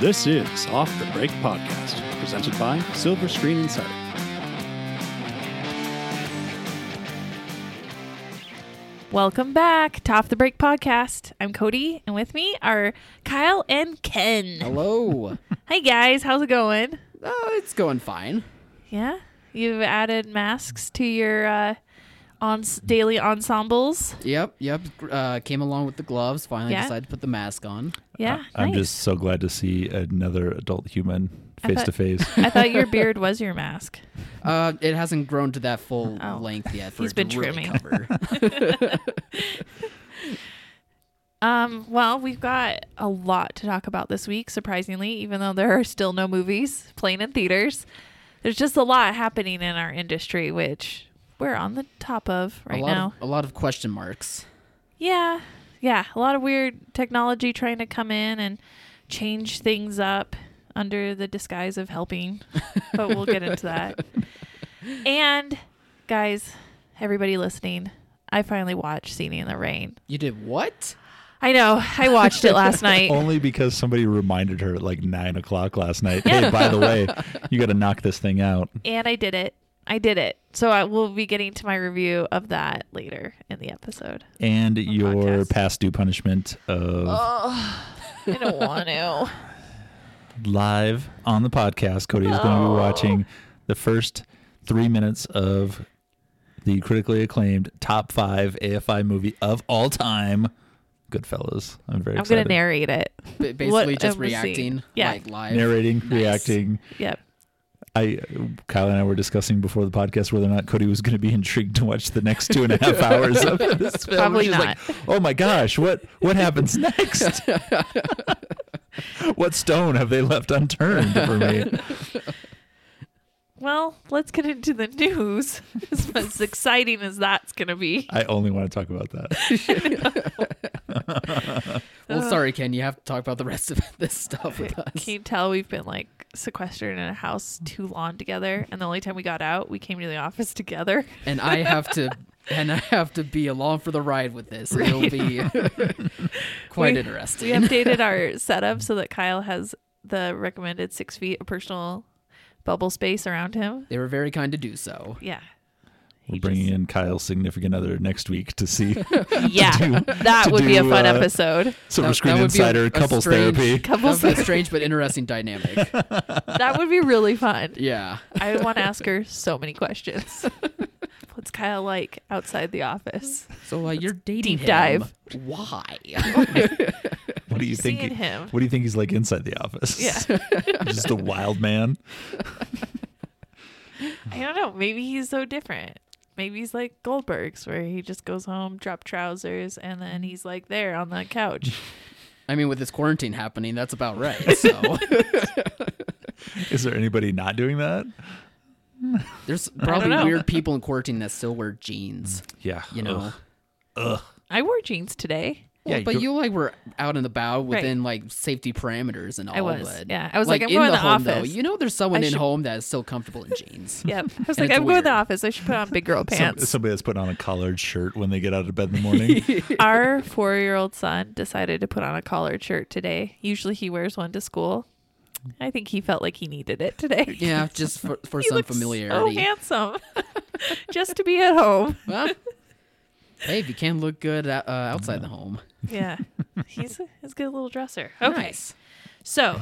This is Off the Break Podcast, presented by Silver Screen Insider. Welcome back to Off the Break Podcast. I'm Cody, and with me are Kyle and Ken. Hello. Hi guys, how's it going? oh, it's going fine. Yeah, you've added masks to your uh, on daily ensembles. Yep, yep. Uh, came along with the gloves. Finally Yeah. decided to put the mask on. Yeah, I'm nice. just so glad to see another adult human face thought- to face. I thought your beard was your mask. Uh, it hasn't grown to that full Oh. length yet for He's it been to really trimming. cover. Um, well, we've got a lot to talk about this week, surprisingly, even though there are still no movies playing in theaters. There's just a lot happening in our industry, which we're on the top of right a lot now. Of, a lot of question marks. Yeah. Yeah. A lot of weird technology trying to come in and change things up under the disguise of helping. but we'll get into that. And guys, everybody listening, I finally watched Singing in the Rain. You did what? I know. I watched it last night. Only because somebody reminded her at like nine o'clock last night. Yeah. Hey, by the way, you got to knock this thing out. And I did it. I did it. So I will be getting to my review of that later in the episode. And your podcast. past due punishment of I don't want to. live on the podcast. Cody is going to be watching the first three minutes of the critically acclaimed top five AFI movie of all time, Goodfellas. I'm very I'm gonna narrate it. B- basically, What just um, I seeing? reacting Yeah. like live. Narrating, Nice. reacting. Yep. I Kyle and I were discussing before the podcast whether or not Cody was going to be intrigued to watch the next two and a half hours of this film. Probably not. like, "Oh my gosh, what what happens next? what stone have they left unturned for me?" Well, let's get into the news. as as exciting as that's going to be. I only want to talk about that. Well, sorry, Ken. You have to talk about the rest of this stuff with us. Can you tell we've been like sequestered in a house too long together? And the only time we got out, we came to the office together. And I have to. And I have to be along for the ride with this. It'll be quite We- interesting. We updated our setup so that Kyle has the recommended six feet of personal bubble space around him. They were very kind to do so. Yeah. We're bringing just- in Kyle's significant other next week to see Yeah, do- that to would be a fun uh, episode. Silver That- Screen that would be a- Insider a strange- therapy. Couples, That a strange but interesting dynamic. that would be really fun. Yeah. I want to ask her so many questions. What's of like outside the office? So uh, you're dating deep him. dive. Why? What do you think? Seeing he- him. What do you think he's like inside the office? Yeah. just a wild man. I don't know. Maybe he's so different. Maybe he's like Goldberg's, where he just goes home, drop trousers, and then he's like there on the couch. I mean, with this quarantine happening, that's about right. So Is there anybody not doing that? There's probably know. weird people in quarantine that still wear jeans. Yeah, You know. Ugh. I wore jeans today. Well, Yeah, but you- you like were out and about within like safety parameters and all I was, that. yeah. I was like, I'm in going to the home, Though, office. you know, there's someone I in should- home that is still comfortable in jeans. Yep. I was like, I'm going to the office. I should put on big girl Some- pants. somebody that's putting on a collared shirt when they get out of bed in the morning. Our four year old son decided to put on a collared shirt today. Usually he wears one to school. I think he felt like he needed it today. Yeah, just for, for some familiarity. So handsome. Just to be at home. well, hey, if you can look good uh, outside the home, Yeah. He's a, he's a good little dresser. Okay. nice. So,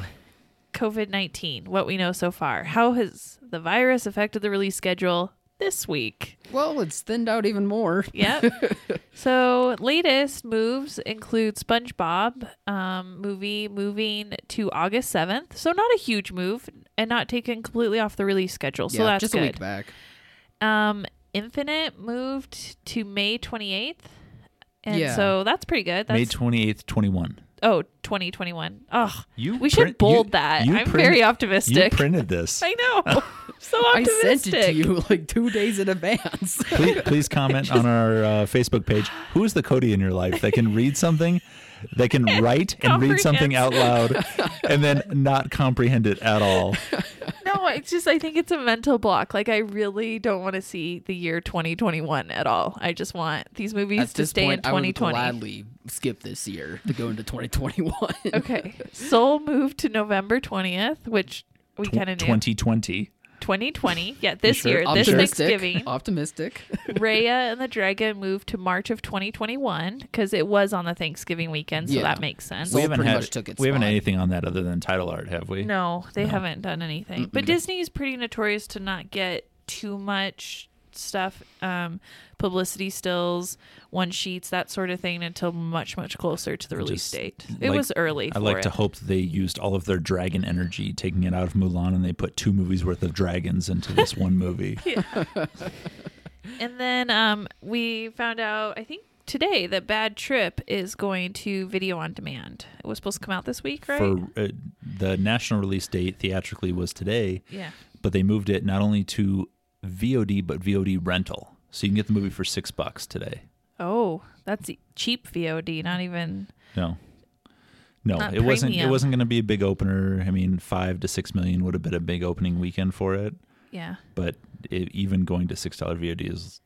COVID 19, what we know so far. How has the virus affected the release schedule this week? Well, it's thinned out even more. Yep. so, latest moves include SpongeBob um, movie moving to August 7th. So, not a huge move and not taken completely off the release schedule. So, yeah, that's just good. a week back. Um, Infinite moved to May 28th. And Yeah. so that's pretty good. That's May twenty eighth, twenty one. Oh, 2021. Oh, You we should bold you- that. you I'm print- very You optimistic. printed this. I know. so optimistic I optimistic. sent it to you like two days in advance. please, please comment on our uh, Facebook page. Who is the Cody in your life that can read something, that can write and read something out loud, and then not comprehend it at all? No, it's just I think it's a mental block. Like I really don't want to see the year 2021 at all. I just want these movies At to this stay point, in I would 2020. gladly skip this year to go into 2021. Okay. Soul moved to November 20th, which we kind of knew. 2020. 2020. Yeah, this sure? year, this Optimistic. Thanksgiving. Optimistic. Raya and the Dragon moved to March of 2021 because it was on the Thanksgiving weekend, so Yeah. that makes sense. Soul we haven't had much took its we haven't spot. had anything on that other than title art, have we? No, they No. haven't done anything. But Disney's pretty notorious to not get too much stuff, um, publicity stills, one sheets, that sort of thing until much, much closer to the release Just date. It like- was early. I for like it. to hope that they used all of their dragon energy, taking it out of Mulan, and they put two movies worth of dragons into this one movie. And then um, we found out, I think today, that Bad Trip is going to video on demand. It was supposed to come out this week, right? For uh, the national release date theatrically was today, yeah. but they moved it not only to VOD but VOD rental, so you can get the movie for six bucks today. Oh, that's cheap VOD, not even. No. No, Not it wasn't. It wasn't going to be a big opener. I mean, five to six million would have been a big opening weekend for it. Yeah. But it, even going to six dollar VOD is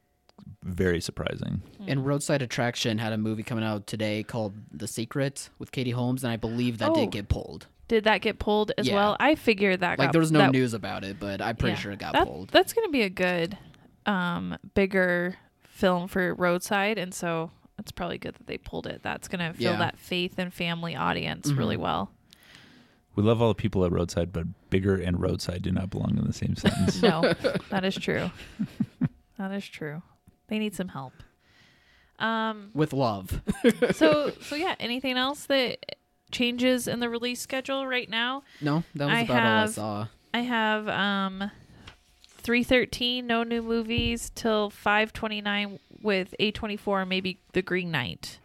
very surprising. and Roadside Attraction had a movie coming out today called The Secret with Katie Holmes, and I believe that Oh. did get pulled. Did that get pulled as Yeah. well? I figured that. Like got, there was no that, news about it, but I'm pretty yeah. sure it got That- pulled. That's going to be a good, um, bigger film for Roadside, and so it's probably good that they pulled it. That's going to fill Yeah. that faith and family audience really Mhm. well. We love all the people at Roadside, but bigger and Roadside do not belong in the same sentence. No, that is true. that is true. They need some help. Um. With love. So so yeah. Anything else that changes in the release schedule right now? No, that was I about all I saw. I have um. 313 no new movies till 529 with A24 maybe The Green Knight.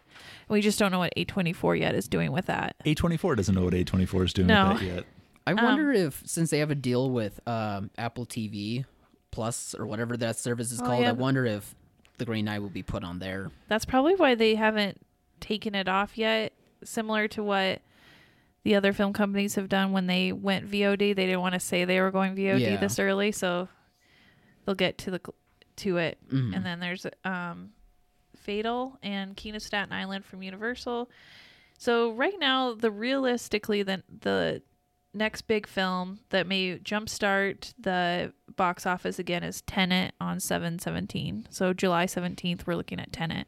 We just don't know what A24 yet is doing with that. A24 doesn't know what A24 is doing No. with that yet. I Um, wonder if since they have a deal with um, Apple TV Plus or whatever that service is Oh, called, yeah. I wonder if The Green Knight will be put on there. That's probably why they haven't taken it off yet. Similar to what the other film companies have done when they went VOD. They didn't want to say they were going VOD Yeah. this early, so they'll get to the to it. Mhm. And then there's um, Fatal and King of Staten Island from Universal. So right now, the realistically the the next big film that may jumpstart the box office again is Tenet on seven seventeen. So July seventeenth, we're looking at Tenet.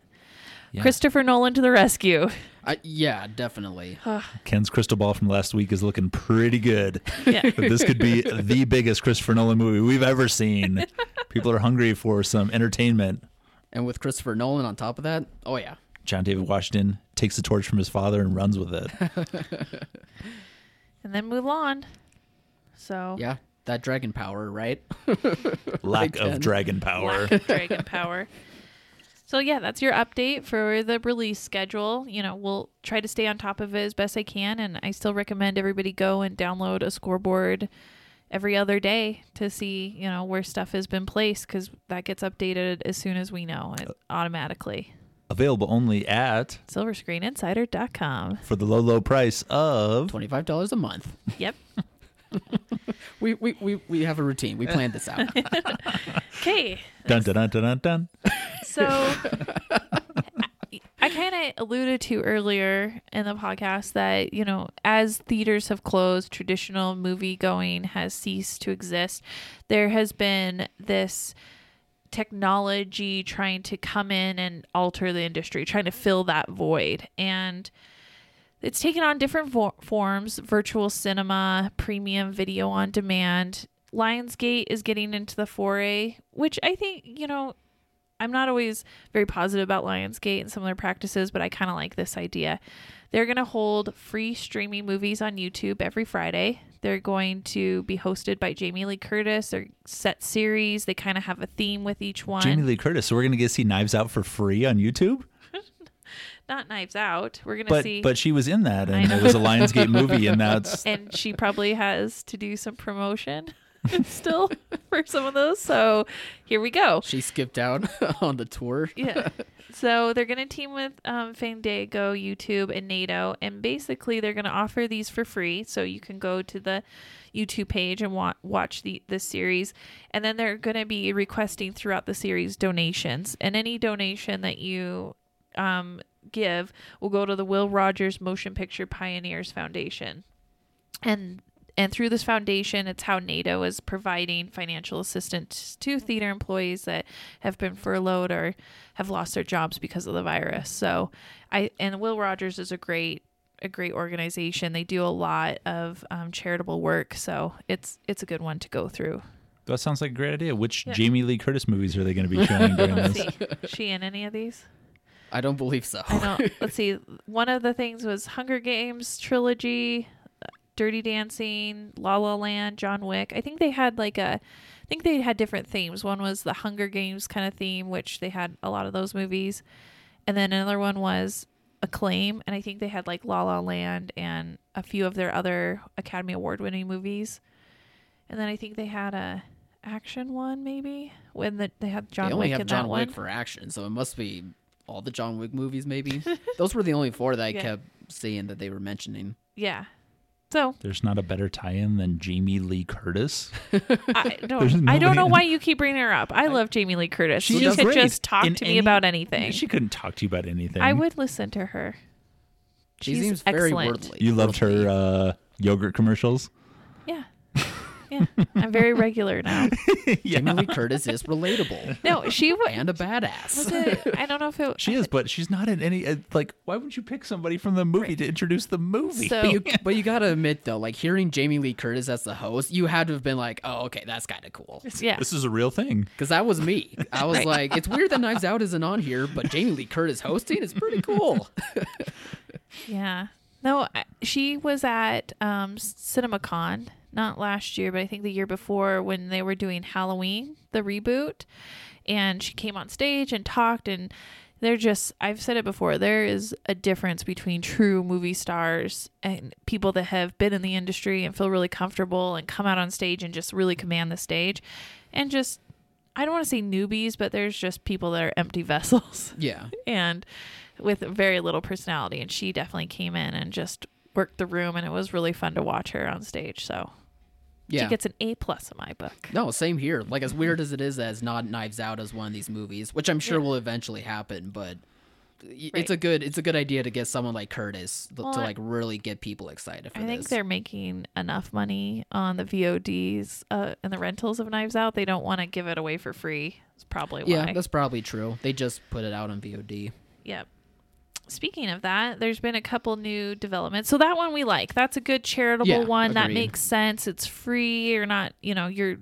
Yeah. Christopher Nolan to the rescue. I, yeah, definitely. Ken's crystal ball from last week is looking pretty good. Yeah. This could be the biggest Christopher Nolan movie we've ever seen. People are hungry for some entertainment. And with Christopher Nolan on top of that, oh yeah. John David Washington takes the torch from his father and runs with it. and then Mulan. So Yeah, that dragon power, right? Lack of dragon power. lack of dragon power. So yeah, that's your update for the release schedule. You know, we'll try to stay on top of it as best I can, and I still recommend everybody go and download a scoreboard every other day to see you know where stuff has been placed because that gets updated as soon as we know it automatically. Available only at SilverScreenInsider.com. for the low low price of Twenty five dollars a month. Yep. We, we we we have a routine. We planned this out. Okay. dun dun dun dun dun. dun. So I kind of alluded to earlier in the podcast that, you know, as theaters have closed, traditional movie going has ceased to exist. There has been this technology trying to come in and alter the industry, trying to fill that void. And it's taken on different vo- forms virtual cinema, premium video on demand. Lionsgate is getting into the foray, which I think, you know, I'm not always very positive about Lionsgate and some of their practices, but I kind of like this idea. They're going to hold free streaming movies on YouTube every Friday. They're going to be hosted by Jamie Lee Curtis. They're set series. They kind of have a theme with each one. Jamie Lee Curtis. So we're gonna get to see Knives Out for free on YouTube. Not Knives Out. We're going to But see. but she was in that, and it was a Lionsgate movie, and that's and she probably has to do some promotion. still for some of those. So here we go. She skipped out on the tour. Yeah. So they're going to team with um, Fandango, YouTube, and NATO, and basically they're going to offer these for free. So you can go to the YouTube page and wa- watch the this series, and then they're going to be requesting throughout the series donations, and any donation that you um, give will go to the Will Rogers Motion Picture Pioneers Foundation, and and through this foundation, it's how NATO is providing financial assistance to theater employees that have been furloughed or have lost their jobs because of the virus. So, I and Will Rogers is a great a great organization. They do a lot of um, charitable work, so it's it's a good one to go through. That sounds like a great idea. Which Yeah. Jamie Lee Curtis movies are they going to be showing during this? see, she in any of these? I don't believe so. I don't. let's see. One of the things was Hunger Games trilogy, Dirty Dancing, La La Land, John Wick. I think they had like a. I think they had different themes. One was the Hunger Games kind of theme, which they had a lot of those movies, and then another one was Acclaim, and I think they had like La La Land and a few of their other Academy Award winning movies, and then I think they had a action one maybe when the, they had John they only Wick have John Wick one. for action, so it must be all the John Wick movies. Maybe those were the only four that I Yeah. kept seeing that they were mentioning. yeah. So There's not a better tie-in than Jamie Lee Curtis. I don't. I don't know nobody- why you keep bringing her up. I love Jamie Lee Curtis. She She, is could great just talk in to me about anything. She couldn't talk to you about anything. I would listen to her. She She's seems very excellent. worldly. You loved her uh, yogurt commercials. Yeah, yeah. I'm very regular now. Jamie Lee Curtis is relatable No, she was. and a badass. Was it? I don't know if it. She is, but she's not in any. Uh, like, why would you pick somebody from the movie to introduce the movie? So But you, but you gotta admit though, like hearing Jamie Lee Curtis as the host, you had to have been like, "Oh, okay, that's kind of cool." yeah, this is a real thing. Because that was me. I was like, "It's weird that Knives Out isn't on here, but Jamie Lee Curtis hosting is pretty cool." yeah. No, I- she was at um, CinemaCon not last year, but I think the year before when they were doing Halloween, the reboot, and she came on stage and talked and they're just I've said it before there is a difference between true movie stars and people that have been in the industry and feel really comfortable and come out on stage and just really command the stage. And just I don't want to say newbies but there's just people that are empty vessels. Yeah, and with very little personality and she definitely came in and just worked the room and it was really fun to watch her on stage so yeah. she gets an A plus in my book no, same here. Like as weird as it is, as not Knives Out as one of these movies, which I'm sure Yeah. will eventually happen, but Right. it's a good it's a good idea to get someone like Curtis Well, to like really get people excited for I think this. they're making enough money on the VODs uh, and the rentals of Knives Out. They don't want to give it away for free. It's probably why. yeah, that's probably true. They just put it out on VOD. Yep. Speaking of that, there's been a couple new developments. So that one we like. That's a good charitable Yeah, one. That makes sense. It's free. You're not, you know, you're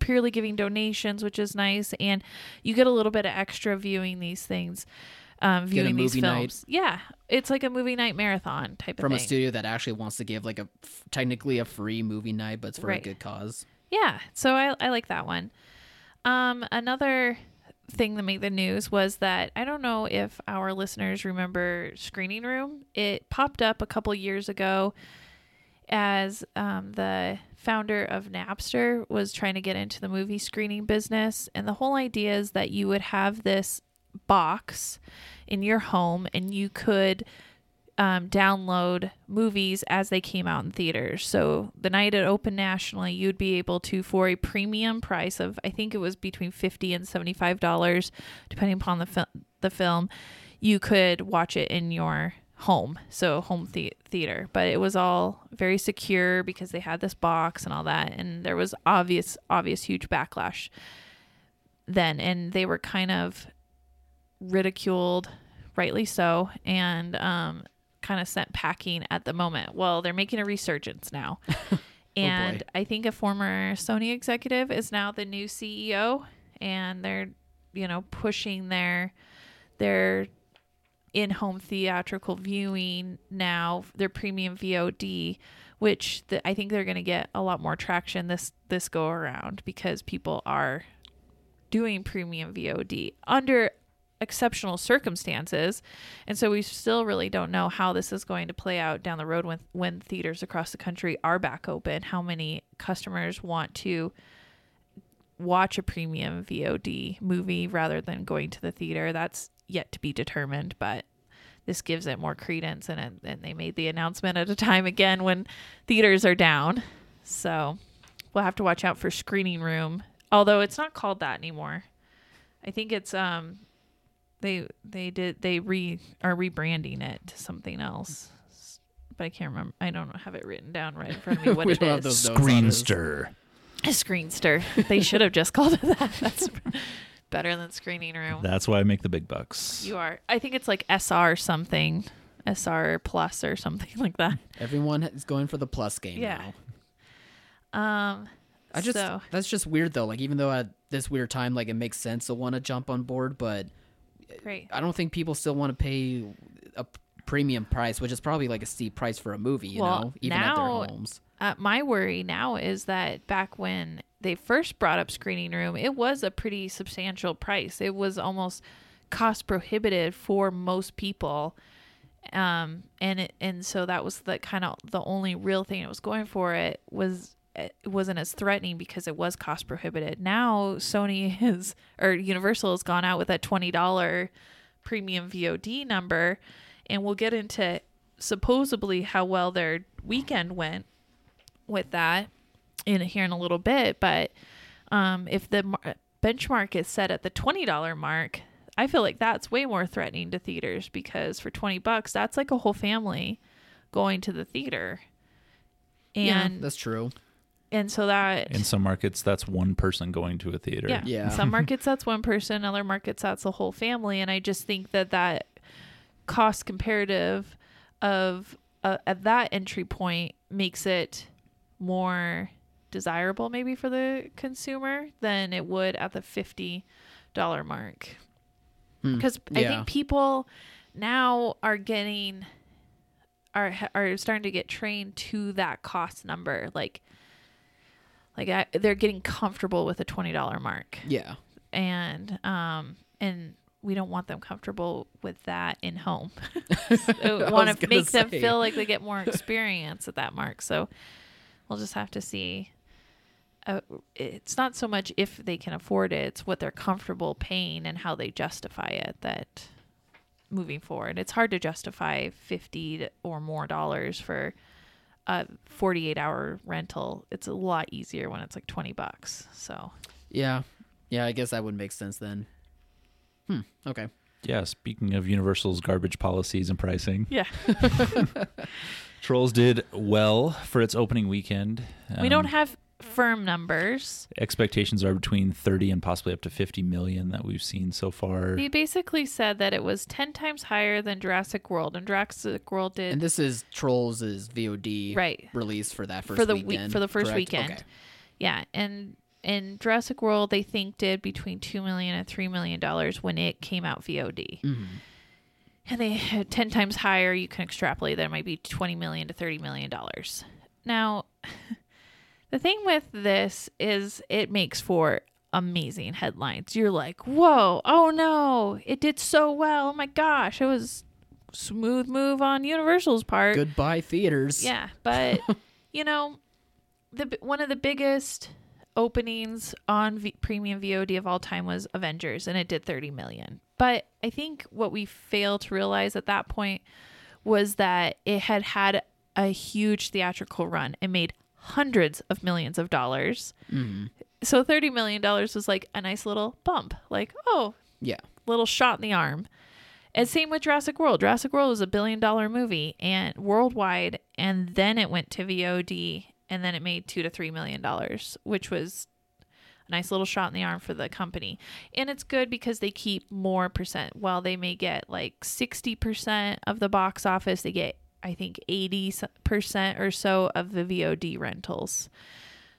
purely giving donations, which is nice, and you get a little bit of extra viewing these things. Um, viewing these movie night. films, yeah, it's like a movie night marathon type of thing. From a studio that actually wants to give like a f- technically a free movie night, but it's for Right. a good cause. Yeah, so I I like that one. Um, another thing that made the news was that I don't know if our listeners remember Screening Room. It popped up a couple years ago as um, the founder of Napster was trying to get into the movie screening business, and the whole idea is that you would have this box in your home and you could um, download movies as they came out in theaters. So the night it opened nationally, you'd be able to, for a premium price of, I think it was between fifty and seventy-five dollars, depending upon the fil- the film, you could watch it in your home, so home the- theater. But it was all very secure because they had this box and all that, and there was obvious, obvious, huge backlash then, and they were kind of ridiculed, rightly so, and um, kind of sent packing at the moment. Well, they're making a resurgence now. Oh, and I think a former Sony executive is now the new CEO and they're, you know, pushing their their in-home theatrical viewing now, their premium VOD, which the, I think they're going to get a lot more traction this this go around because people are doing premium VOD under exceptional circumstances. And so we still really don't know how this is going to play out down the road when when theaters across the country are back open, how many customers want to watch a premium VOD movie rather than going to the theater. That's yet to be determined, but this gives it more credence and and they made the announcement at a time again when theaters are down. So we'll have to watch out for screening room, although it's not called that anymore. I think it's um they they did they re are rebranding it to something else. But I can't remember. I don't have it written down right in front of me what We it don't have those notes on this. Screenster. A screenster. They should have just called it that. That's better than screening room. That's why I make the big bucks. You are. I think it's like SR something, SR plus or something like that. Everyone is going for the plus game Yeah. now. Um, I just so that's just weird though. Like even though at this weird time, like it makes sense to want to jump on board, but great. I don't think people still want to pay a premium price, which is probably like a steep price for a movie. You Well, know, even at their homes. Uh, my worry now is that back when they first brought up screening room, it was a pretty substantial price. It was almost cost prohibitive for most people. Um, and it, and so that was the kind of the only real thing it was going for. It was it wasn't as threatening because it was cost prohibitive. Now Sony is or Universal has gone out with a twenty dollar premium VOD number, and we'll get into supposedly how well their weekend went with that in here in a little bit. But um, if the mar- benchmark is set at the twenty dollar mark, I feel like that's way more threatening to theaters because for twenty bucks, that's like a whole family going to the theater, yeah, and that's true. And so that In some markets, that's one person going to a theater. yeah. Yeah. Some markets that's one person, other markets that's a whole family, and I just think that that cost comparative of uh, at that entry point makes it more desirable maybe for the consumer than it would at the fifty dollar mark. Hmm. Because I Yeah. think people now are getting are are starting to get trained to that cost number, like. Like I, they're getting comfortable with a twenty dollar mark, Yeah, and um, and we don't want them comfortable with that in home. so want to make them feel like they get more experience at that mark. So we'll just have to see. Uh, it's not so much if they can afford it; it's what they're comfortable paying and how they justify it. That moving forward, it's hard to justify fifty or more dollars for a forty-eight hour rental. It's a lot easier when it's like twenty bucks. So yeah, yeah. I guess that would make sense then. Hmm. Okay. Yeah, speaking of Universal's garbage policies and pricing, yeah. Trolls did well for its opening weekend. we don't Um, have firm numbers. expectations are between 30 and possibly up to 50 million that we've seen so far. He basically said that it was 10 times higher than Jurassic World, and Jurassic World did And this is Trolls' VOD right release for that first for the week for the first correct? weekend. Okay. Yeah, and in Jurassic World they think did between two million and three million dollars when it came out VOD, Mhm. and they had 10 times higher. You can extrapolate that it might be 20 million to 30 million dollars. Now, the thing with this is it makes for amazing headlines. You're like, whoa, oh no, it did so well. Oh my gosh, it was smooth move on Universal's part. Goodbye theaters. Yeah, but you know, the one of the biggest openings on v- premium VOD of all time was Avengers, and it did 30 million. But I think what we failed to realize at that point was that it had had a huge theatrical run. It made hundreds of millions of dollars. Mhm. So 30 million dollars was like a nice little bump. Like, oh, Yeah. little shot in the arm. And same with Jurassic World. Jurassic World was a billion dollar movie and worldwide, and then it went to VOD, and then it made two to three million dollars, which was a nice little shot in the arm for the company. And it's good because they keep more percent. While they may get like sixty percent of the box office, they get I think eighty percent or so of the VOD rentals.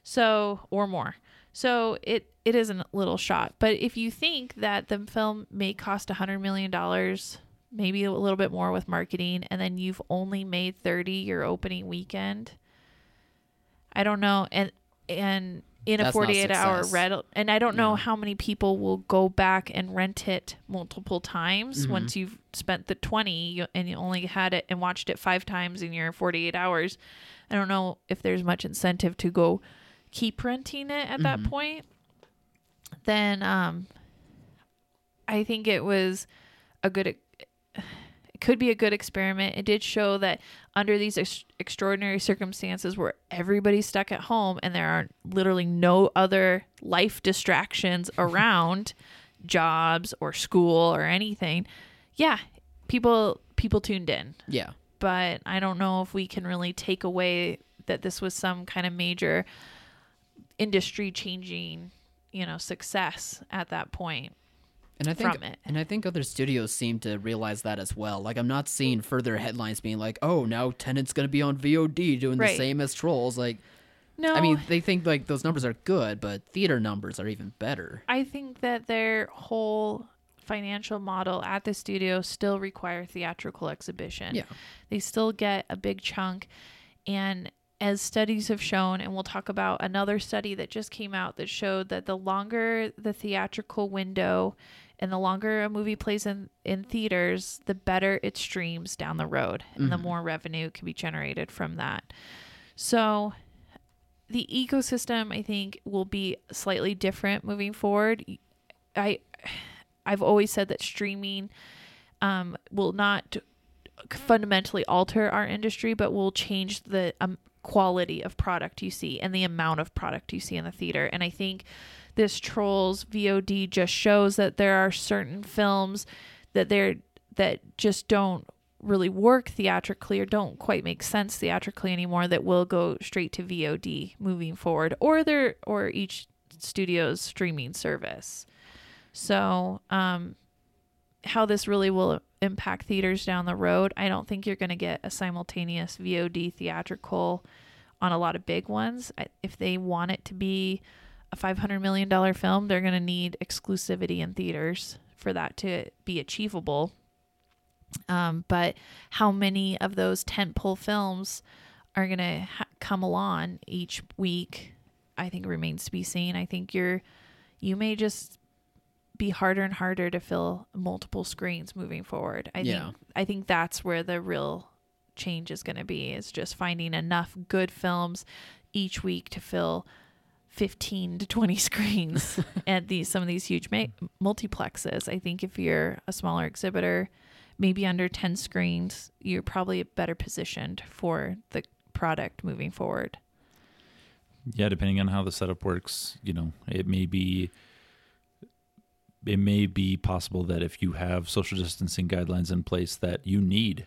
So or more. So it it is a little shot. But if you think that the film may cost a hundred million dollars, maybe a little bit more with marketing, and then you've only made thirty your opening weekend, I don't know. And and in a That's not 48 hour rental and i don't know Yeah. how many people will go back and rent it multiple times Mhm. once you've spent the 20 and you only had it and watched it five times in your 48 hours i don't know if there's much incentive to go keep renting it at that Mhm. point then um i think it was a good could be a good experiment. It did show that under these ex- extraordinary circumstances where everybody's stuck at home and there are literally no other life distractions around, jobs or school or anything, yeah, people people tuned in. Yeah. But I don't know if we can really take away that this was some kind of major industry changing, you know, success at that point. And I think from it. and I think other studios seem to realize that as well. Like I'm not seeing further headlines being like, "Oh, now Tenet's going to be on VOD doing Right. the same as Trolls." Like No, I mean, they think like those numbers are good, but theater numbers are even better. I think that their whole financial model at the studio still require theatrical exhibition. Yeah. They still get a big chunk and as studies have shown and we'll talk about another study that just came out that showed that the longer the theatrical window and the longer a movie plays in, in theaters, the better it streams down the road and the more revenue can be generated from that. So the ecosystem I think will be slightly different moving forward. I I've always said that streaming um, will not fundamentally alter our industry, but will change the um, quality of product you see and the amount of product you see in the theater. And I think this Trolls VOD just shows that there are certain films that they're that just don't really work theatrically or don't quite make sense theatrically anymore that will go straight to VOD moving forward or their or each studio's streaming service. So, um how this really will impact theaters down the road, I don't think you're going to get a simultaneous VOD theatrical on a lot of big ones. If they want it to be a $500 million film, they're going to need exclusivity in theaters for that to be achievable. Um, but how many of those tentpole films are going to ha- come along each week, I think remains to be seen. I think you're, you may just be harder and harder to fill multiple screens moving forward. I Yeah. think I think that's where the real change is going to be is just finding enough good films each week to fill 15 to 20 screens at these some of these huge ma- multiplexes. I think if you're a smaller exhibitor, maybe under 10 screens, you're probably better positioned for the product moving forward. Yeah, depending on how the setup works, you know, it may be it may be possible that if you have social distancing guidelines in place that you need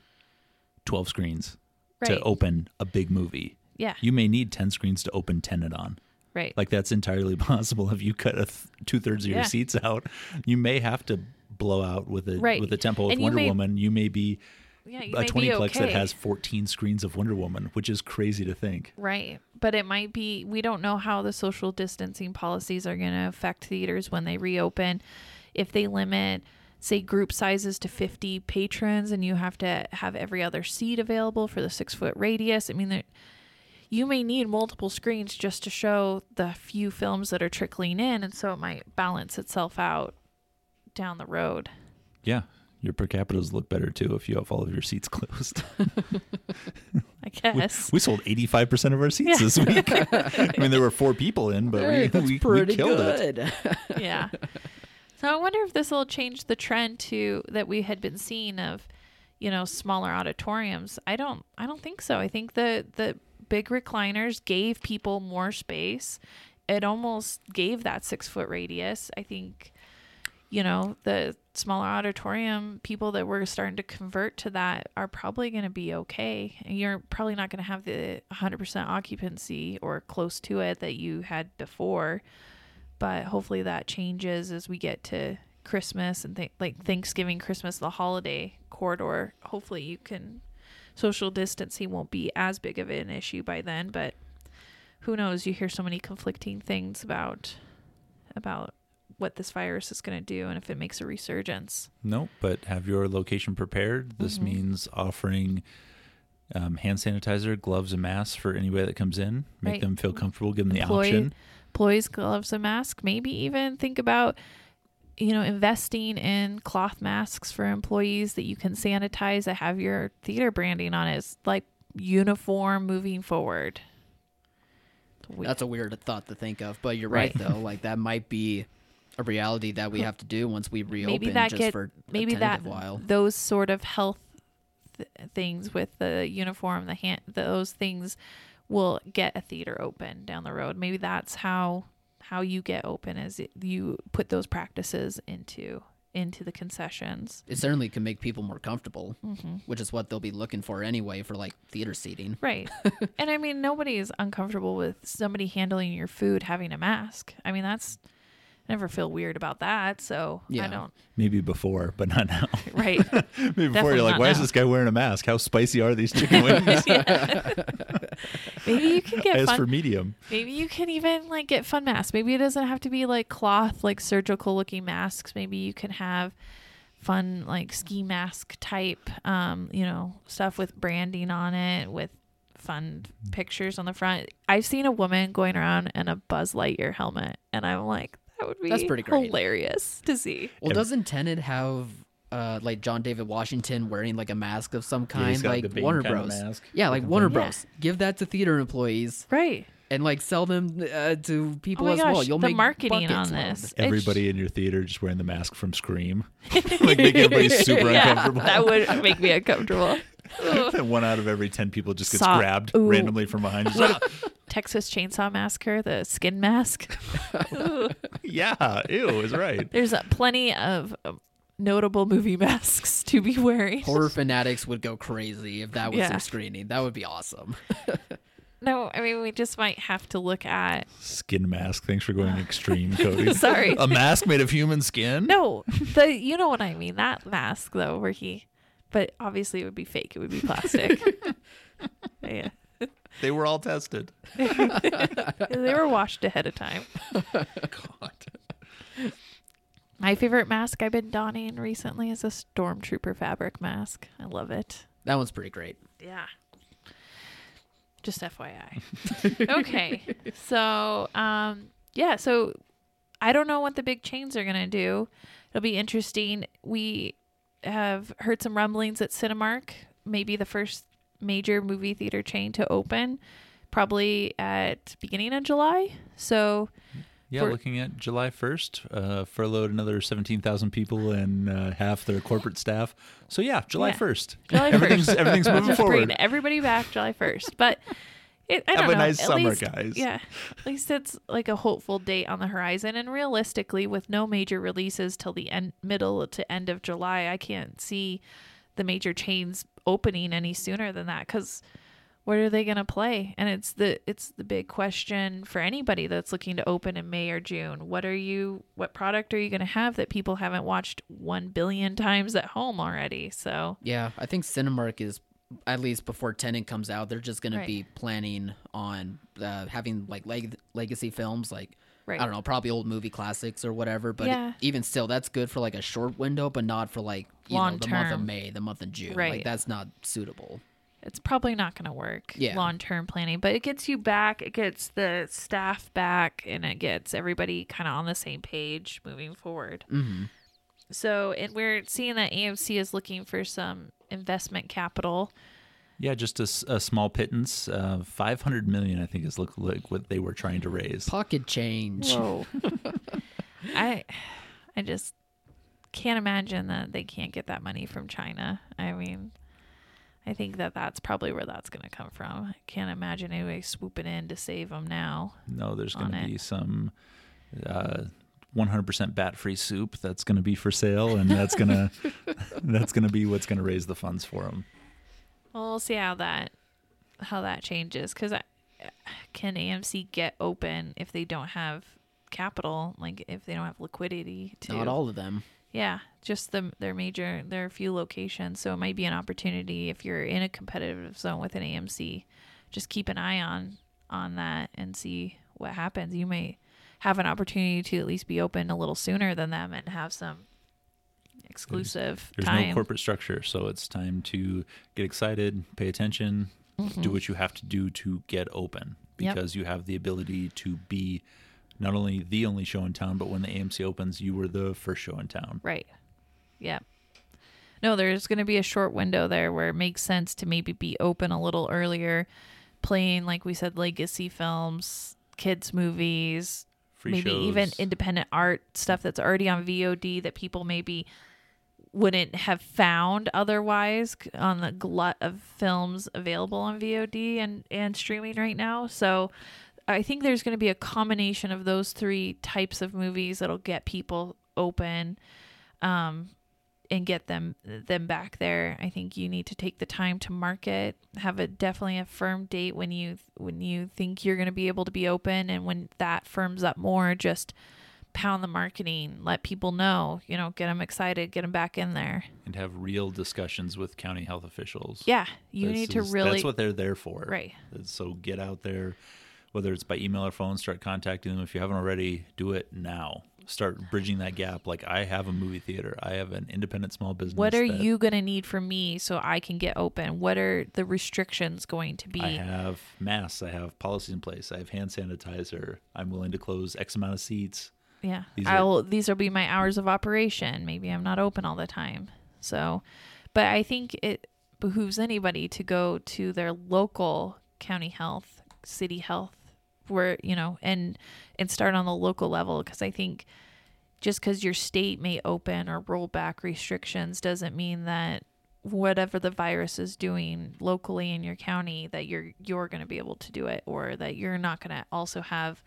12 screens Right. to open a big movie. Yeah. You may need 10 screens to open Tenet on. Right. Like that's entirely possible if you cut a th- two thirds of your Yeah. seats out. You may have to blow out with a Right. with a tempo with Wonder may- Woman. You may be yeah, you a twenty plex that has fourteen screens of Wonder Woman, which is crazy to think. Right. But it might be, we don't know how the social distancing policies are going to affect theaters when they reopen. If they limit, say, group sizes to 50 patrons and you have to have every other seat available for the six foot radius, I mean, there, you may need multiple screens just to show the few films that are trickling in. And so it might balance itself out down the road. Yeah, your per capitas look better too if you have all of your seats closed. I guess. We sold eighty five percent of our seats Yeah. this week. I mean, there were four people in, but Hey, we, that's we, we pretty killed it. yeah. So I wonder if this will change the trend to that we had been seeing of, you know, smaller auditoriums. I don't I don't think so. I think the the big recliners gave people more space. It almost gave that six foot radius. I think, you know, the smaller auditorium people that were starting to convert to that are probably going to be okay. And You're probably not going to have the 100% occupancy or close to it that you had before but hopefully that changes as we get to Christmas and th- like Thanksgiving, Christmas, the holiday corridor. Hopefully, you can social distancing won't be as big of an issue by then. But who knows? You hear so many conflicting things about about what this virus is going to do and if it makes a resurgence. No, but have your location prepared. This Mhm. means offering um, hand sanitizer, gloves, and masks for anybody that comes in. Make Right. them feel comfortable. Give them the Employee- option. employees gloves and mask. Maybe even think about you know investing in cloth masks for employees that you can sanitize that have your theater branding on it. It's like uniform moving forward. That's a weird thought to think of, but you're right, Right. though. Like that might be a reality that we have to do once we reopen maybe that just get for maybe that while. those sort of health th- things with the uniform the hand those things will get a theater open down the road maybe that's how how you get open is you put those practices into into the concessions It certainly can make people more comfortable, Mm-hmm. which is what they'll be looking for anyway for like theater seating. right and i mean nobody is uncomfortable with somebody handling your food having a mask i mean that's I never feel weird about that so i don't Maybe before, but not now. right Maybe before Definitely you're like, not why is this guy wearing a mask? How spicy are these chicken wings? maybe you can get As fun for medium, Maybe you can even like get fun masks. Maybe it doesn't have to be like cloth, like surgical looking masks. Maybe you can have fun like ski mask type, um, you know, stuff with branding on it with fun pictures on the front. I've seen a woman going around in a Buzz Lightyear helmet, and I'm like, that would be That's pretty great. hilarious to see. Well, Ev- doesn't Tenet have uh, like John David Washington wearing like a mask of some kind, got like the Bane Warner kind of Bros? mask Yeah, like Warner thing. Bros. Give that to theater employees Right. and like sell them uh, to Oh people my as gosh, well. You'll the make marketing buckets on load. this. everybody in your theater just wearing the mask from Scream, like making everybody super yeah, uncomfortable. that would make me uncomfortable. And one out of every ten people just gets Saw- grabbed Ooh. randomly from behind. Just like, Texas Chainsaw Massacre, the skin mask. Yeah, ew, is right. There's uh, plenty of um, notable movie masks to be wearing. Horror fanatics would go crazy if that was Yeah. their screening. That would be awesome. No, I mean we just might have to look at. Skin mask. Thanks for going extreme, Cody. Sorry, A mask made of human skin? no, the you know what I mean. That mask though, where he, but obviously it would be fake. It would be plastic. yeah, They were all tested. they were washed ahead of time. God. My favorite mask I've been donning recently is a stormtrooper fabric mask. I love it. That one's pretty great. Yeah. Just FYI. okay. So, um, yeah, so I don't know what the big chains are going to do. It'll be interesting. We have heard some rumblings at Cinemark, maybe the first major movie theater chain to open, probably at beginning of July. So, Yeah, For- looking at July 1st, uh, furloughed another 17,000 people and uh, half their corporate staff. So, yeah, July Yeah. 1st. July everything's, 1st. everything's moving forward. bring everybody back July 1st. But it, I Have don't Have a know. nice At summer, least- guys. Yeah. At least it's like a hopeful date on the horizon. And realistically, with no major releases till the end, middle to end of July, I can't see the major chains opening any sooner than that because what are they going to play and it's the it's the big question for anybody that's looking to open in may or june what are you what product are you going to have that people haven't watched 1 billion times at home already so Yeah, I think Cinemark is at least before Tenet comes out, they're just going Right. to be planning on uh, having like leg- legacy films, like right I don't know, probably old movie classics or whatever. But Yeah. even still, that's good for like a short window, but not for like you Long know the month of. May, the month of June. Right. Like that's not suitable. it's probably not going to work Yeah. long term planning but it gets you back it gets the staff back and it gets everybody kind of on the same page moving forward hmm so and we're seeing that amc is looking for some investment capital Yeah, just a small pittance. Uh, 500 million, I think, is look like what they were trying to raise. Pocket change. Whoa. I I just can't imagine that they can't get that money from China. I mean, I think that that's probably where that's going to come from. I can't imagine anybody swooping in to save them now. No, there's going to be some uh, 100% bat-free soup that's going to be for sale, and that's going to that's going to be what's going to raise the funds for them. Well, we'll see how that how that changes because can AMC get open if they don't have capital, like if they don't have liquidity to Not all of them. Yeah, just the their major their few locations. So it might be an opportunity if you're in a competitive zone with an AMC. Just keep an eye on on that and see what happens. You may have an opportunity to at least be open a little sooner than them and have some exclusive There's no corporate structure, so it's time to get excited, pay attention, do mm-hmm. what you have to do to get open Yep. because you have the ability to be not only the only show in town, but when the AMC opens, you were the first show in town. Right. Yeah. No, there's going to be a short window there where it makes sense to maybe be open a little earlier, playing, like we said, legacy films, kids' movies, Free maybe shows. even independent art stuff that's already on VOD that people maybe wouldn't have found otherwise on the glut of films available on VOD and and streaming right now. So I think there's going to be a combination of those three types of movies that'll get people open um and get them them back there. I think you need to take the time to market, have a definitely a firm date when you when you think you're going to be able to be open and when that firms up more just pound the marketing, let people know, you know, get them excited, get them back in there. and have real discussions with county health officials. Yeah, you This need to is- really That's what they're there for. Right. So get out there, whether it's by email or phone, start contacting them. If you haven't already, do it now. Start bridging that gap. Like I have a movie theater. I have an independent small business. what are that you going to need from me so I can get open? What are the restrictions going to be? I have masks. I have policies in place. I have hand sanitizer. I'm willing to close X amount of seats. Yeah. These I'll these will be my hours of operation. Maybe I'm not open all the time. So, but I think it behooves anybody to go to their local county health, city health where, you know, and and start on the local level because I think just cuz your state may open or roll back restrictions doesn't mean that whatever the virus is doing locally in your county that you're you're going to be able to do it or that you're not going to also have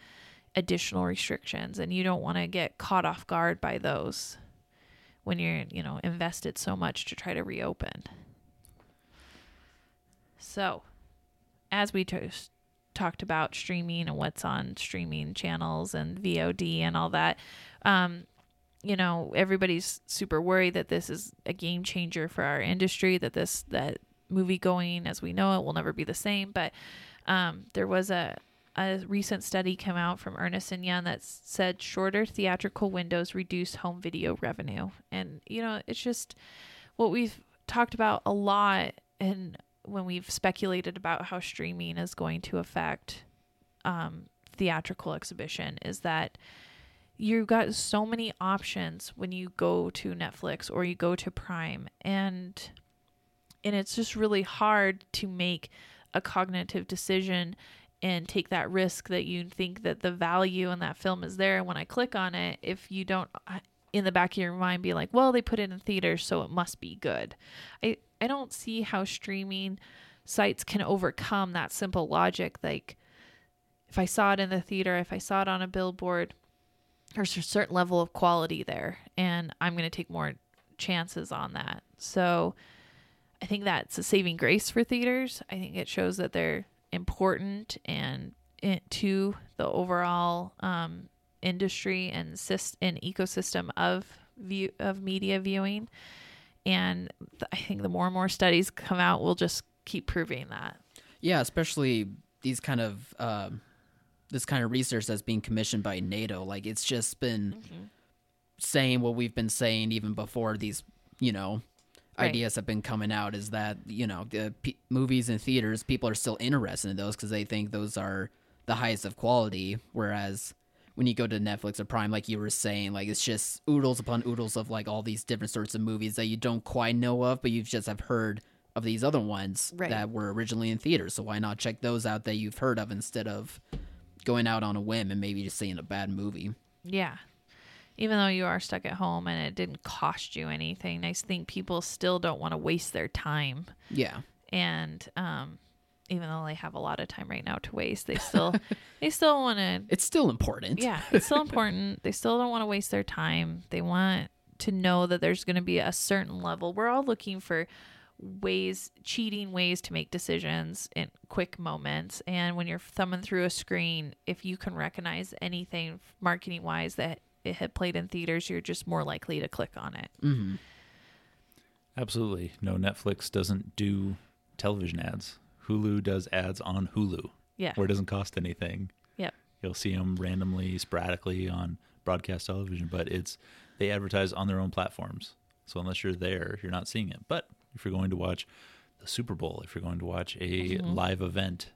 additional restrictions. And you don't want to get caught off guard by those when you're you know invested so much to try to reopen. So as we t- talked about streaming and what's on streaming channels and vod and all that um you know everybody's super worried that this is a game changer for our industry that this that movie going as we know it will never be the same. But um, there was a a recent study came out from Ernst and Young that said shorter theatrical windows reduce home video revenue, and you know it's just what we've talked about a lot, and when we've speculated about how streaming is going to affect um, theatrical exhibition, is that you've got so many options when you go to Netflix or you go to Prime, and and it's just really hard to make a cognitive decision and take that risk that you think that the value in that film is there. And when I click on it, if you don't uh, in the back of your mind be like, well, they put it in theaters, so it must be good. I, I don't see how streaming sites can overcome that simple logic. Like, if I saw it in the theater, if I saw it on a billboard, there's a certain level of quality there, and I'm going to take more chances on that. So, I think that's a saving grace for theaters. I think it shows that they're important and to the overall um, industry and syst- and ecosystem of view of media viewing. And I think the more and more studies come out, we'll just keep proving that. Yeah, especially these kind of um, this kind of research that's being commissioned by NATO. Like it's just been saying what we've been saying even before these, you know, Right. ideas have been coming out. Is that you know the p- movies and theaters, people are still interested in those because they think those are the highest of quality. Whereas when you go to Netflix or Prime, like you were saying, like it's just oodles upon oodles of like all these different sorts of movies that you don't quite know of, but you've just have heard of these other ones Right. that were originally in theaters. So why not check those out that you've heard of instead of going out on a whim and maybe just seeing a bad movie? Yeah. Even though you are stuck at home and it didn't cost you anything, I think people still don't want to waste their time. Yeah. And um, even though they have a lot of time right now to waste, they still they still want to It's still important. yeah, it's still important. They still don't want to waste their time. They want to know that there's going to be a certain level. We're all looking for ways, cheating ways to make decisions in quick moments. And when you're thumbing through a screen, if you can recognize anything marketing wise that it had played in theaters, you're just more likely to click on it. hmm Absolutely. No, Netflix doesn't do television ads. Hulu does ads on Hulu, Yeah. where it doesn't cost anything. Yep. You'll see them randomly, sporadically on broadcast television, but it's they advertise on their own platforms. So unless you're there, you're not seeing it. But if you're going to watch the Super Bowl, if you're going to watch a mm-hmm. live event,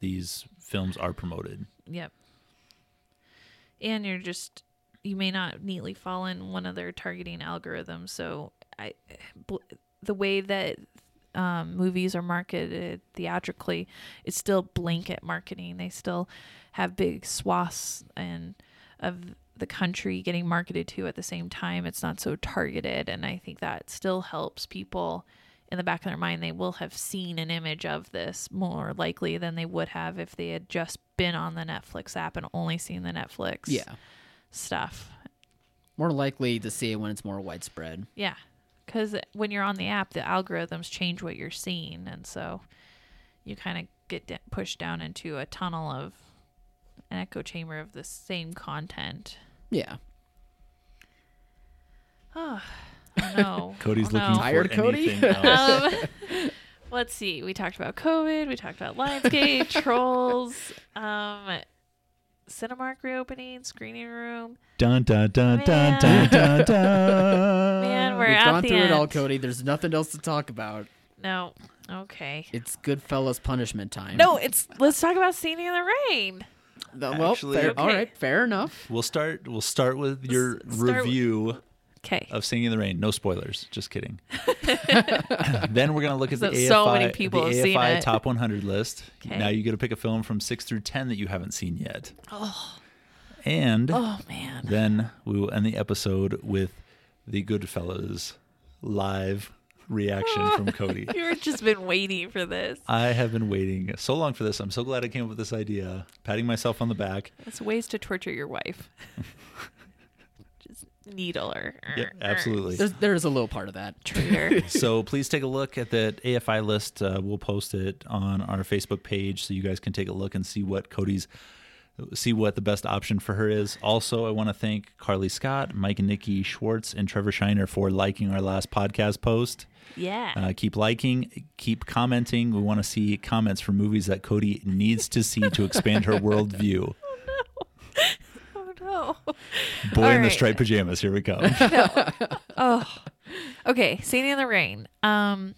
these films are promoted. Yep. and you're just you may not neatly fall in one of their targeting algorithms. So I, the way that um, movies are marketed theatrically, it's still blanket marketing. They still have big swaths and of the country getting marketed to at the same time. It's not so targeted, and I think that still helps people in the back of their mind. They will have seen an image of this more likely than they would have if they had just been on the Netflix app and only seen the Netflix Yeah. stuff. More likely to see it when it's more widespread. Yeah. Because when you're on the app, the algorithms change what you're seeing. And so you kind of get d- pushed down into a tunnel of an echo chamber of the same content. Yeah. Oh, oh no. Cody's Oh, looking no. Tired, for Cody? anything else. Um, let's see. We talked about COVID. We talked about Lionsgate, Trolls, um, Cinemark reopening, screening room. dun dun dun dun Man. dun dun dun. Man, we're We've at gone the through end. it all, Cody. There's nothing else to talk about. No. Okay. It's Goodfellas punishment time. No, it's let's talk about Singing in the Rain. The- well, Actually- fair, all Okay. right, fair enough. We'll start. We'll start with your Let's start- review Okay. of Singing in the Rain. No spoilers. Just kidding. then we're gonna look at the AFI, so many people the AFI top 100 list. Okay. Now you get to pick a film from six through ten that you haven't seen yet. Oh. And Oh man. then we will end the episode with the Goodfellas live reaction from Cody. You've just been waiting for this. I have been waiting so long for this. I'm so glad I came up with this idea. Patting myself on the back. It's ways to torture your wife. Just needle her. Yeah, absolutely. There's there's a little part of that. Traitor. so please take a look at that AFI list. Uh, we'll post it on our Facebook page so you guys can take a look and see what Cody's see what the best option for her is. Also, I want to thank Carly Scott, Mike and Nikki Schwartz, and Trevor Shiner for liking our last podcast post. yeah. Uh, keep liking, keep commenting. We want to see comments for movies that Cody needs to see to expand her worldview. No. Boy All in the right. striped pajamas, here we come. Oh. Okay, Singing in the Rain. Um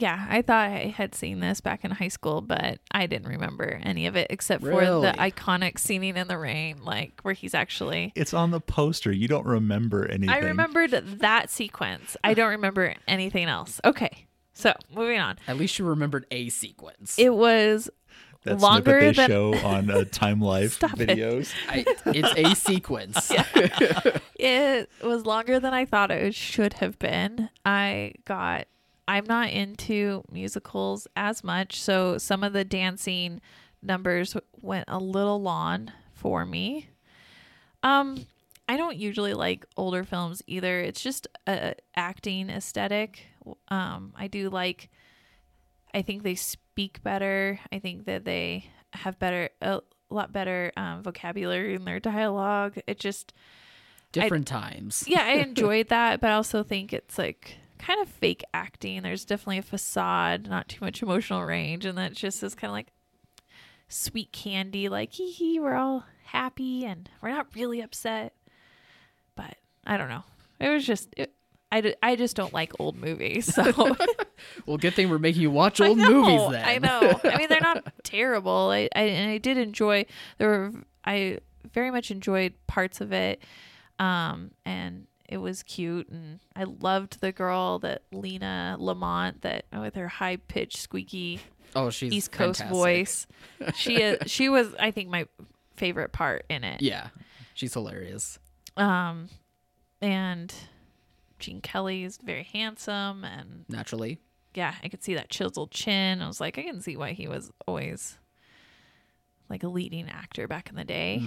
yeah, I thought I had seen this back in high school, but I didn't remember any of it except for Really? the iconic Singing in the Rain, like where he's actually it's on the poster. You don't remember anything. I remembered that sequence. I don't remember anything else. Okay. So, moving on. At least you remembered a sequence. It was that longer snippet they than show on uh, Time Life Stop it. videos. I, it's a sequence. it was longer than I thought it should have been. I got I'm not into musicals as much, so some of the dancing numbers went a little long for me. Um I don't usually like older films either. It's just a acting aesthetic. Um I do like I think they speak better. I think that they have better a lot better um, vocabulary in their dialogue. It just Different times. yeah, I enjoyed that, but I also think it's like kind of fake acting. There's definitely a facade, not too much emotional range, and that just is kind of like sweet candy, like hee hee, we're all happy and we're not really upset. But I don't know. It was just it, I, d- I just don't like old movies. So Well, good thing we're making you watch old know, movies then. I know. I mean, they're not terrible. I, I and I did enjoy. There were I very much enjoyed parts of it, um, and it was cute, and I loved the girl that Lina Lamont that with her high pitched squeaky Oh, she's East Coast fantastic. voice. She is, she was I think my favorite part in it. Yeah, she's hilarious. Um, and Gene Kelly is very handsome and Naturally, yeah, I could see that chiseled chin. I was like, I can see why he was always like a leading actor back in the day.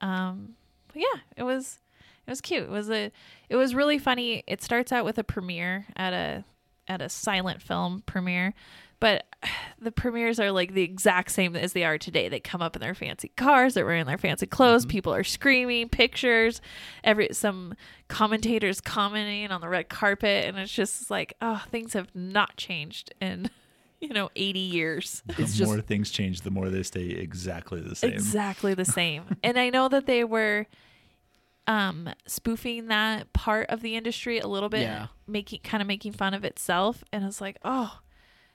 Um, but yeah, it was it was cute. It was a it was really funny. It starts out with a premiere at a at a silent film premiere, but the premieres are like the exact same as they are today. They come up in their fancy cars, they're wearing their fancy clothes, people are screaming, pictures, every some commentators commenting on the red carpet, and it's just like, oh, things have not changed in you know 80 years. The It's just- more things change, the more they stay exactly the same. exactly the same. and I know that they were um spoofing that part of the industry a little bit Yeah. making kind of making fun of itself and it's like, "Oh,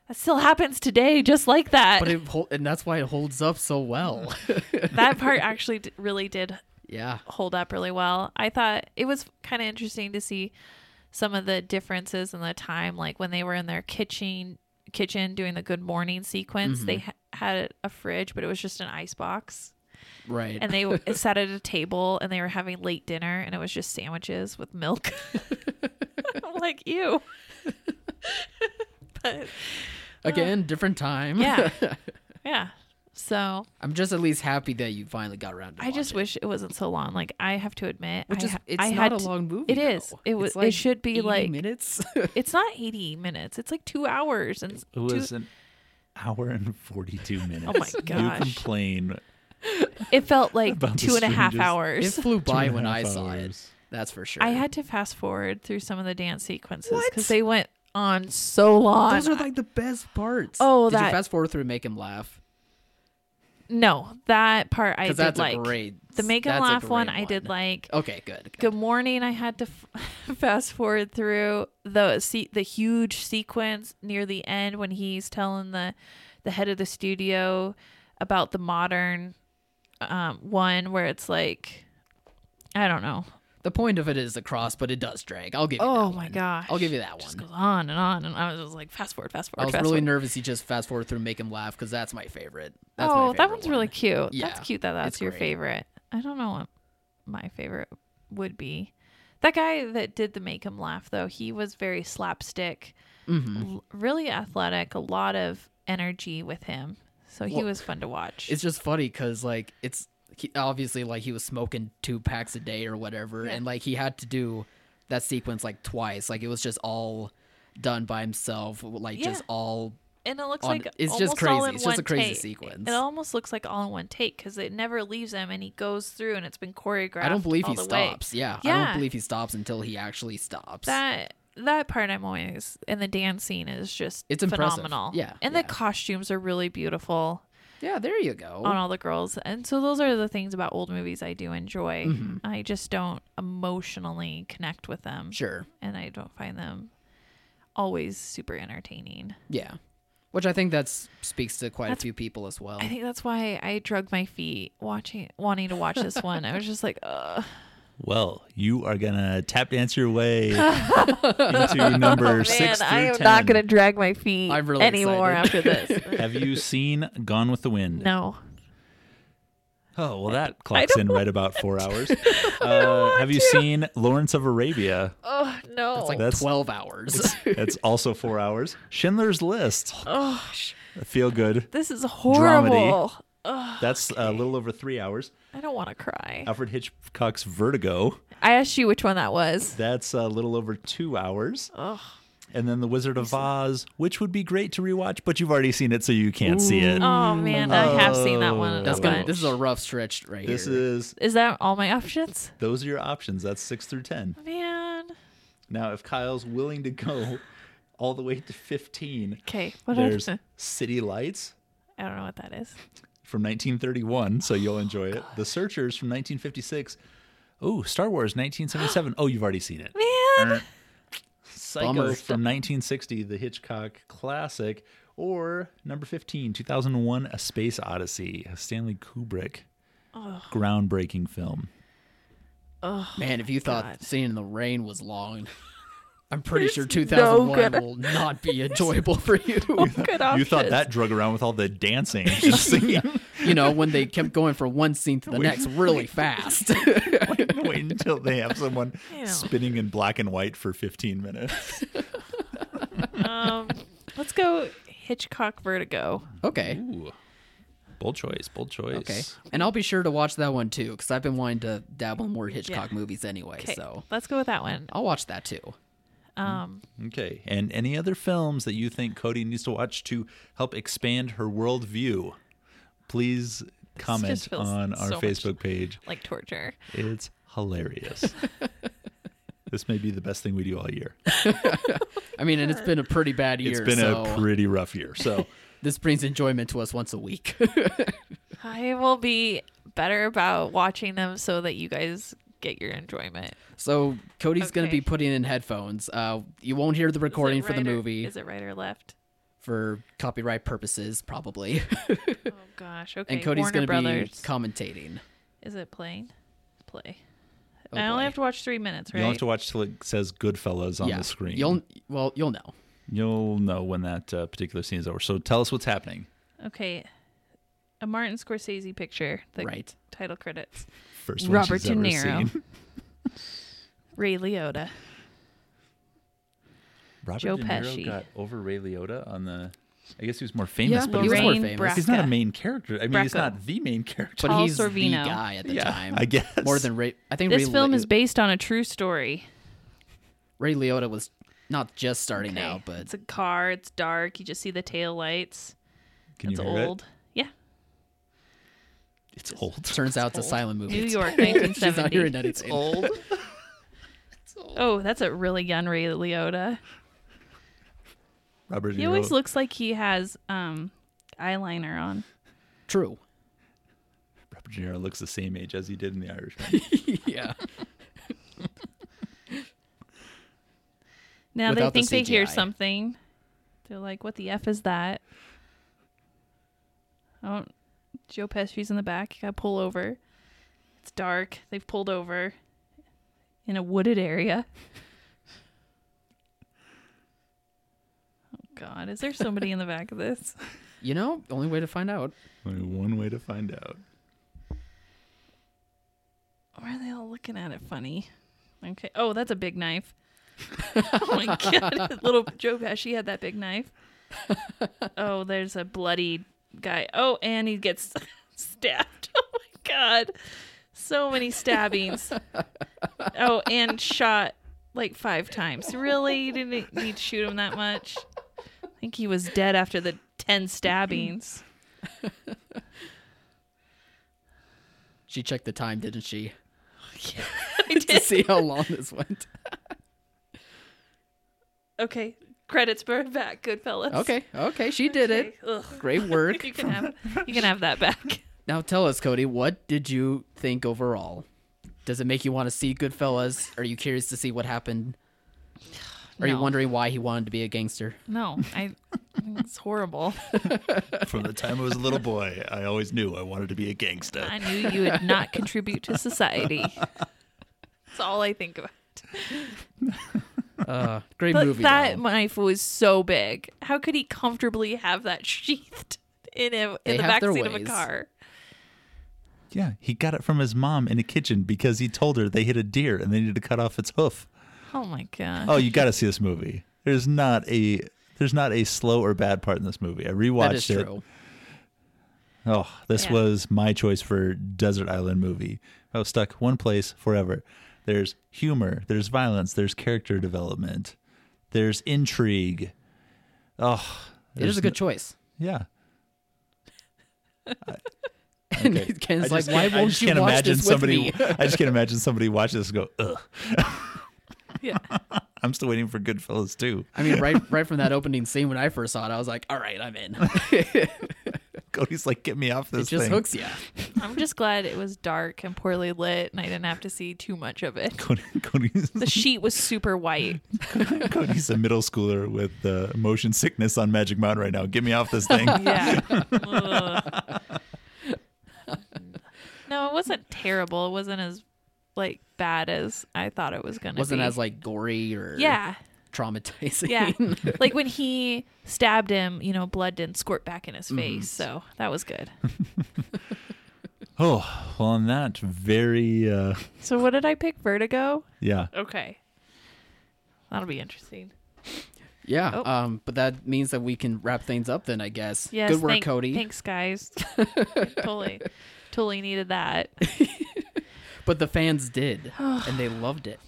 That still happens today, just like that. But it hol- and that's why it holds up so well. that part actually d- really did yeah. hold up really well. I thought it was kind of interesting to see some of the differences in the time, like when they were in their kitchen kitchen doing the good morning sequence. They mm-hmm. ha- had a fridge, but it was just an ice box, Right. and they sat at a table and they were having late dinner, and it was just sandwiches with milk. I'm like, ew. But Again, different time. yeah, yeah. So I'm just at least happy that you finally got around to it. I just it. wish it wasn't so long. Like I have to admit, Which I, is it's I not had a to- long movie. It is. though. It was. Like it should be 80 like minutes. It's not 80 minutes. It's like two hours and It two, was an hour and 42 minutes. Oh my You gosh. complain it felt like About two and a half hours. it hours. flew by when I half saw it. That's for sure. I had to fast forward through some of the dance sequences because they went on so long. Those are like the best parts. Oh, Did that- you fast forward through make him laugh? no, that part I did that's like. a great. the make him laugh one, great I did like. Okay, good. good. Good morning. I had to f- fast forward through the se- the huge sequence near the end when he's telling the the head of the studio about the modern um, one where it's like I don't know. The point of it is the cross, but it does drag. I'll give you. Oh my one. gosh! I'll give you that It just one. goes on and on, and I was just like, fast forward, fast forward. I was really forward. nervous. He just fast forward through make him laugh because that's my favorite. That's my oh, that one's one. really cute. Yeah, that's cute that that's your great. favorite. I don't know what my favorite would be. That guy that did the make him laugh though, he was very slapstick, Mhm. l- really athletic, a lot of energy with him. So he Well, was fun to watch. It's just funny because like it's he, obviously like he was smoking two packs a day or whatever, Yeah. and like he had to do that sequence like twice. Like it was just all done by himself, like just all. and it looks on- like it's just crazy. It's just a crazy take. sequence. It almost looks like all in one take because it never leaves him, and he goes through, and it's been choreographed. I don't believe he stops. Yeah, I don't believe he stops until he actually stops. that that part I'm always and the dance scene is just It's impressive. phenomenal. Yeah, and yeah. the costumes are really beautiful yeah, there you go. on all the girls, and so those are the things about old movies I do enjoy. Mhm. I just don't emotionally connect with them, Sure. and I don't find them always super entertaining. Yeah. Which I think that speaks to quite That's- a few people as well. I think that's why I drug my feet watching, wanting to watch this one. I was just like, ugh. Well, you are gonna tap dance your way into number six through Oh, I am 10. not going to drag my feet I'm really anymore excited. after this. Have you seen Gone with the Wind? no. Oh well, that clocks in right about four hours. Uh, have you to. seen Lawrence of Arabia? Oh no. That's like That's- 12 hours. That's also four hours. Schindler's List. oh, Feel good. this is horrible. Ugh, That's uh, a little over three hours. I don't want to cry. Alfred Hitchcock's Vertigo. I asked you which one that was. That's a little over two hours. Ugh. And then The Wizard of Oz, which would be great to rewatch, but you've already seen it, so you can't see it. Oh man, I have seen that one. That's a gonna. This is a rough stretch right This here. is Is that all my options? those are your options. That's six through ten. Man. Now, if Kyle's willing to go all the way to fifteen, Okay. What there's are, City Lights I don't know what that is. From 1931, so you'll enjoy it. The Searchers from 1956. Oh, Star Wars 1977. Oh, you've already seen it. Man. Er, Psycho Bummer. from 1960, the Hitchcock classic, or number 15, 2001, A Space Odyssey, a Stanley Kubrick groundbreaking film. Oh, Man, if you God. thought Singing in the Rain was long, I'm pretty sure no 2001 good- will not be enjoyable for you. good. You thought that drug around with all the dancing, just singing. you know, when they kept going from one scene to the next really fast. Wait until they have someone I spinning in black and white for 15 minutes. Um, let's go Hitchcock Vertigo. okay. Ooh. Bold choice, bold choice. Okay. And I'll be sure to watch that one too, because I've been wanting to dabble in more Hitchcock movies anyway. Okay. So Let's go with that one. I'll watch that too. Um, Okay. And any other films that you think Cody needs to watch to help expand her worldview, please comment on our so Facebook page. like torture. It's hilarious. this may be the best thing we do all year. I mean, and it's been a pretty bad year. It's been so a pretty rough year. So this brings enjoyment to us once a week. I will be better about watching them so that you guys get your enjoyment. so Cody's going to Okay. be putting in headphones. Uh, you won't hear the Is it recording for the right or- movie. Is it right or left? for copyright purposes, probably. Oh gosh. Okay. and Cody's Warner going to be Brothers. commentating. Is it playing? Play. Oh, I only have to watch three minutes, right? You don't have to watch till it says Goodfellas on yeah, the screen. You'll well, you'll know. You'll know when that uh, particular scene is over. So tell us what's happening. Okay. A Martin Scorsese picture. The right. title credits. First one Robert she's De ever Niro. seen. Ray Liotta. Robert Joe De Niro Pesci. got over Ray Liotta on the. I guess he was more famous, Yeah, but he's was not, more Lorraine famous. he's not a main character. I mean, he's Bracco. not the main character. But Paul he's Sorvino. the guy at the Yeah, time. I guess More than Ray. I think This Ray film Li- is based on a true story. Ray Liotta was not just starting Okay. out, but It's a car. It's dark. You just see the tail lights. Can it's you hear old. Yeah. It? It's old. turns out it's a silent movie. New York, She's not 1970. hearing anything. old. Oh, that's a really young Ray Liotta. Robert De He always looks like he has um eyeliner on. True. Robert De Niro looks the same age as he did in The Irishman. yeah. Now Without they think they hear something. They're like, "What the f is that?" Oh, Joe Pesci's in the back. You got to pull over. It's dark. They've pulled over in a wooded area. Oh God, is there somebody in the back of this? You know, only way to find out. Only one way to find out. Why are they all looking at it funny? Okay. Oh, that's a big knife. oh my god, little Joe Pesci had that big knife. Oh, there's a bloody guy. Oh, and he gets stabbed. Oh my god, so many stabbings. Oh, and shot like five times. Really, you didn't need to shoot him that much. I think he was dead after the ten stabbings. She checked the time, didn't she? Yeah, I to did. see how long this went. Okay, credits for back, Goodfellas. Okay, okay, she did it. Ugh. Great work. You can have you can have that back. Now tell us, Cody, what did you think overall? Does it make you want to see Goodfellas? Are you curious to see what happened? Are you wondering why he wanted to be a gangster? No, I, I think it's horrible. From the time I was a little boy, I always knew I wanted to be a gangster. I knew you would not contribute to society. That's all I think about. Uh, great But movie. that though. knife was so big. How could he comfortably have that sheathed in a, They in the have back seat of a car? Yeah, he got it from his mom in the kitchen because he told her they hit a deer and they needed to cut off its hoof. Oh my god! Oh, you got to see this movie. There's not a there's not a slow or bad part in this movie. I rewatched that is it. true. Oh, this Yeah. was my choice for desert island movie. I was stuck one place forever. There's humor, there's violence, there's character development, there's intrigue. Oh, It is a good choice. yeah. And Okay. Ken's I like, why can't- I won't you watch imagine this somebody. with me? I just can't imagine somebody watch this and go, ugh. Yeah. I'm still waiting for Goodfellas too. I mean, right, right from that opening scene when I first saw it, I was like, all right, I'm in. Cody's like, get me off it this just thing. hooks you. I'm just glad it was dark and poorly lit, and I didn't have to see too much of it. Cody, Cody's, The sheet was super white. Cody's a middle schooler with uh, motion sickness on Magic Mountain right now. Get me off this thing. Yeah. No, it wasn't terrible. It wasn't as like bad as I thought it was gonna be. It Wasn't be. as like gory or yeah, traumatizing. yeah. like when he stabbed him, you know, blood didn't squirt back in his Mm-hmm. face, so that was good. Oh, well, on that very, uh, So what did I pick? Vertigo. yeah. Okay, that'll be interesting. Yeah. Oh. Um, but that means that we can wrap things up then, I guess. Yes, Good work, thank- Cody. Thanks, guys. totally, totally needed that. But the fans did, and they loved it.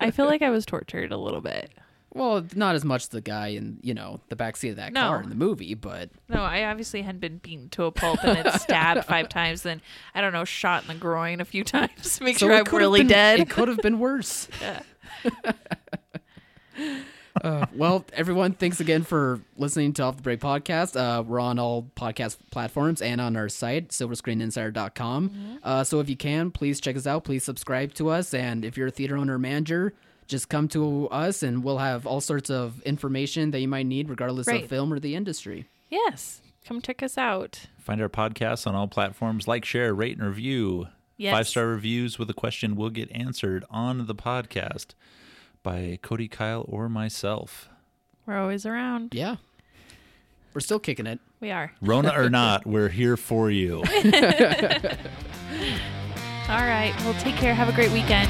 I feel like I was tortured a little bit. Well, not as much the guy in you know the backseat of that No. car in the movie, but No, I obviously hadn't been beaten to a pulp and then stabbed five times, then I don't know, shot in the groin a few times to make So sure I'm really been- dead. It could have been worse. Uh, well, everyone, thanks again for listening to Off the Break podcast. Uh, we're on all podcast platforms and on our site, silverscreeninsider.com. Uh, so if you can, please check us out. Please subscribe to us. And if you're a theater owner or manager, just come to us and we'll have all sorts of information that you might need, regardless Right. of film or the industry. Yes. Come check us out. Find our podcasts on all platforms. Like, share, rate, and review. Yes. Five star reviews with a question will get answered on the podcast by Cody, Kyle, or myself. We're always around. Yeah. We're still kicking it. We are. Rona or not, we're here for you. All right. Well, take care. Have a great weekend.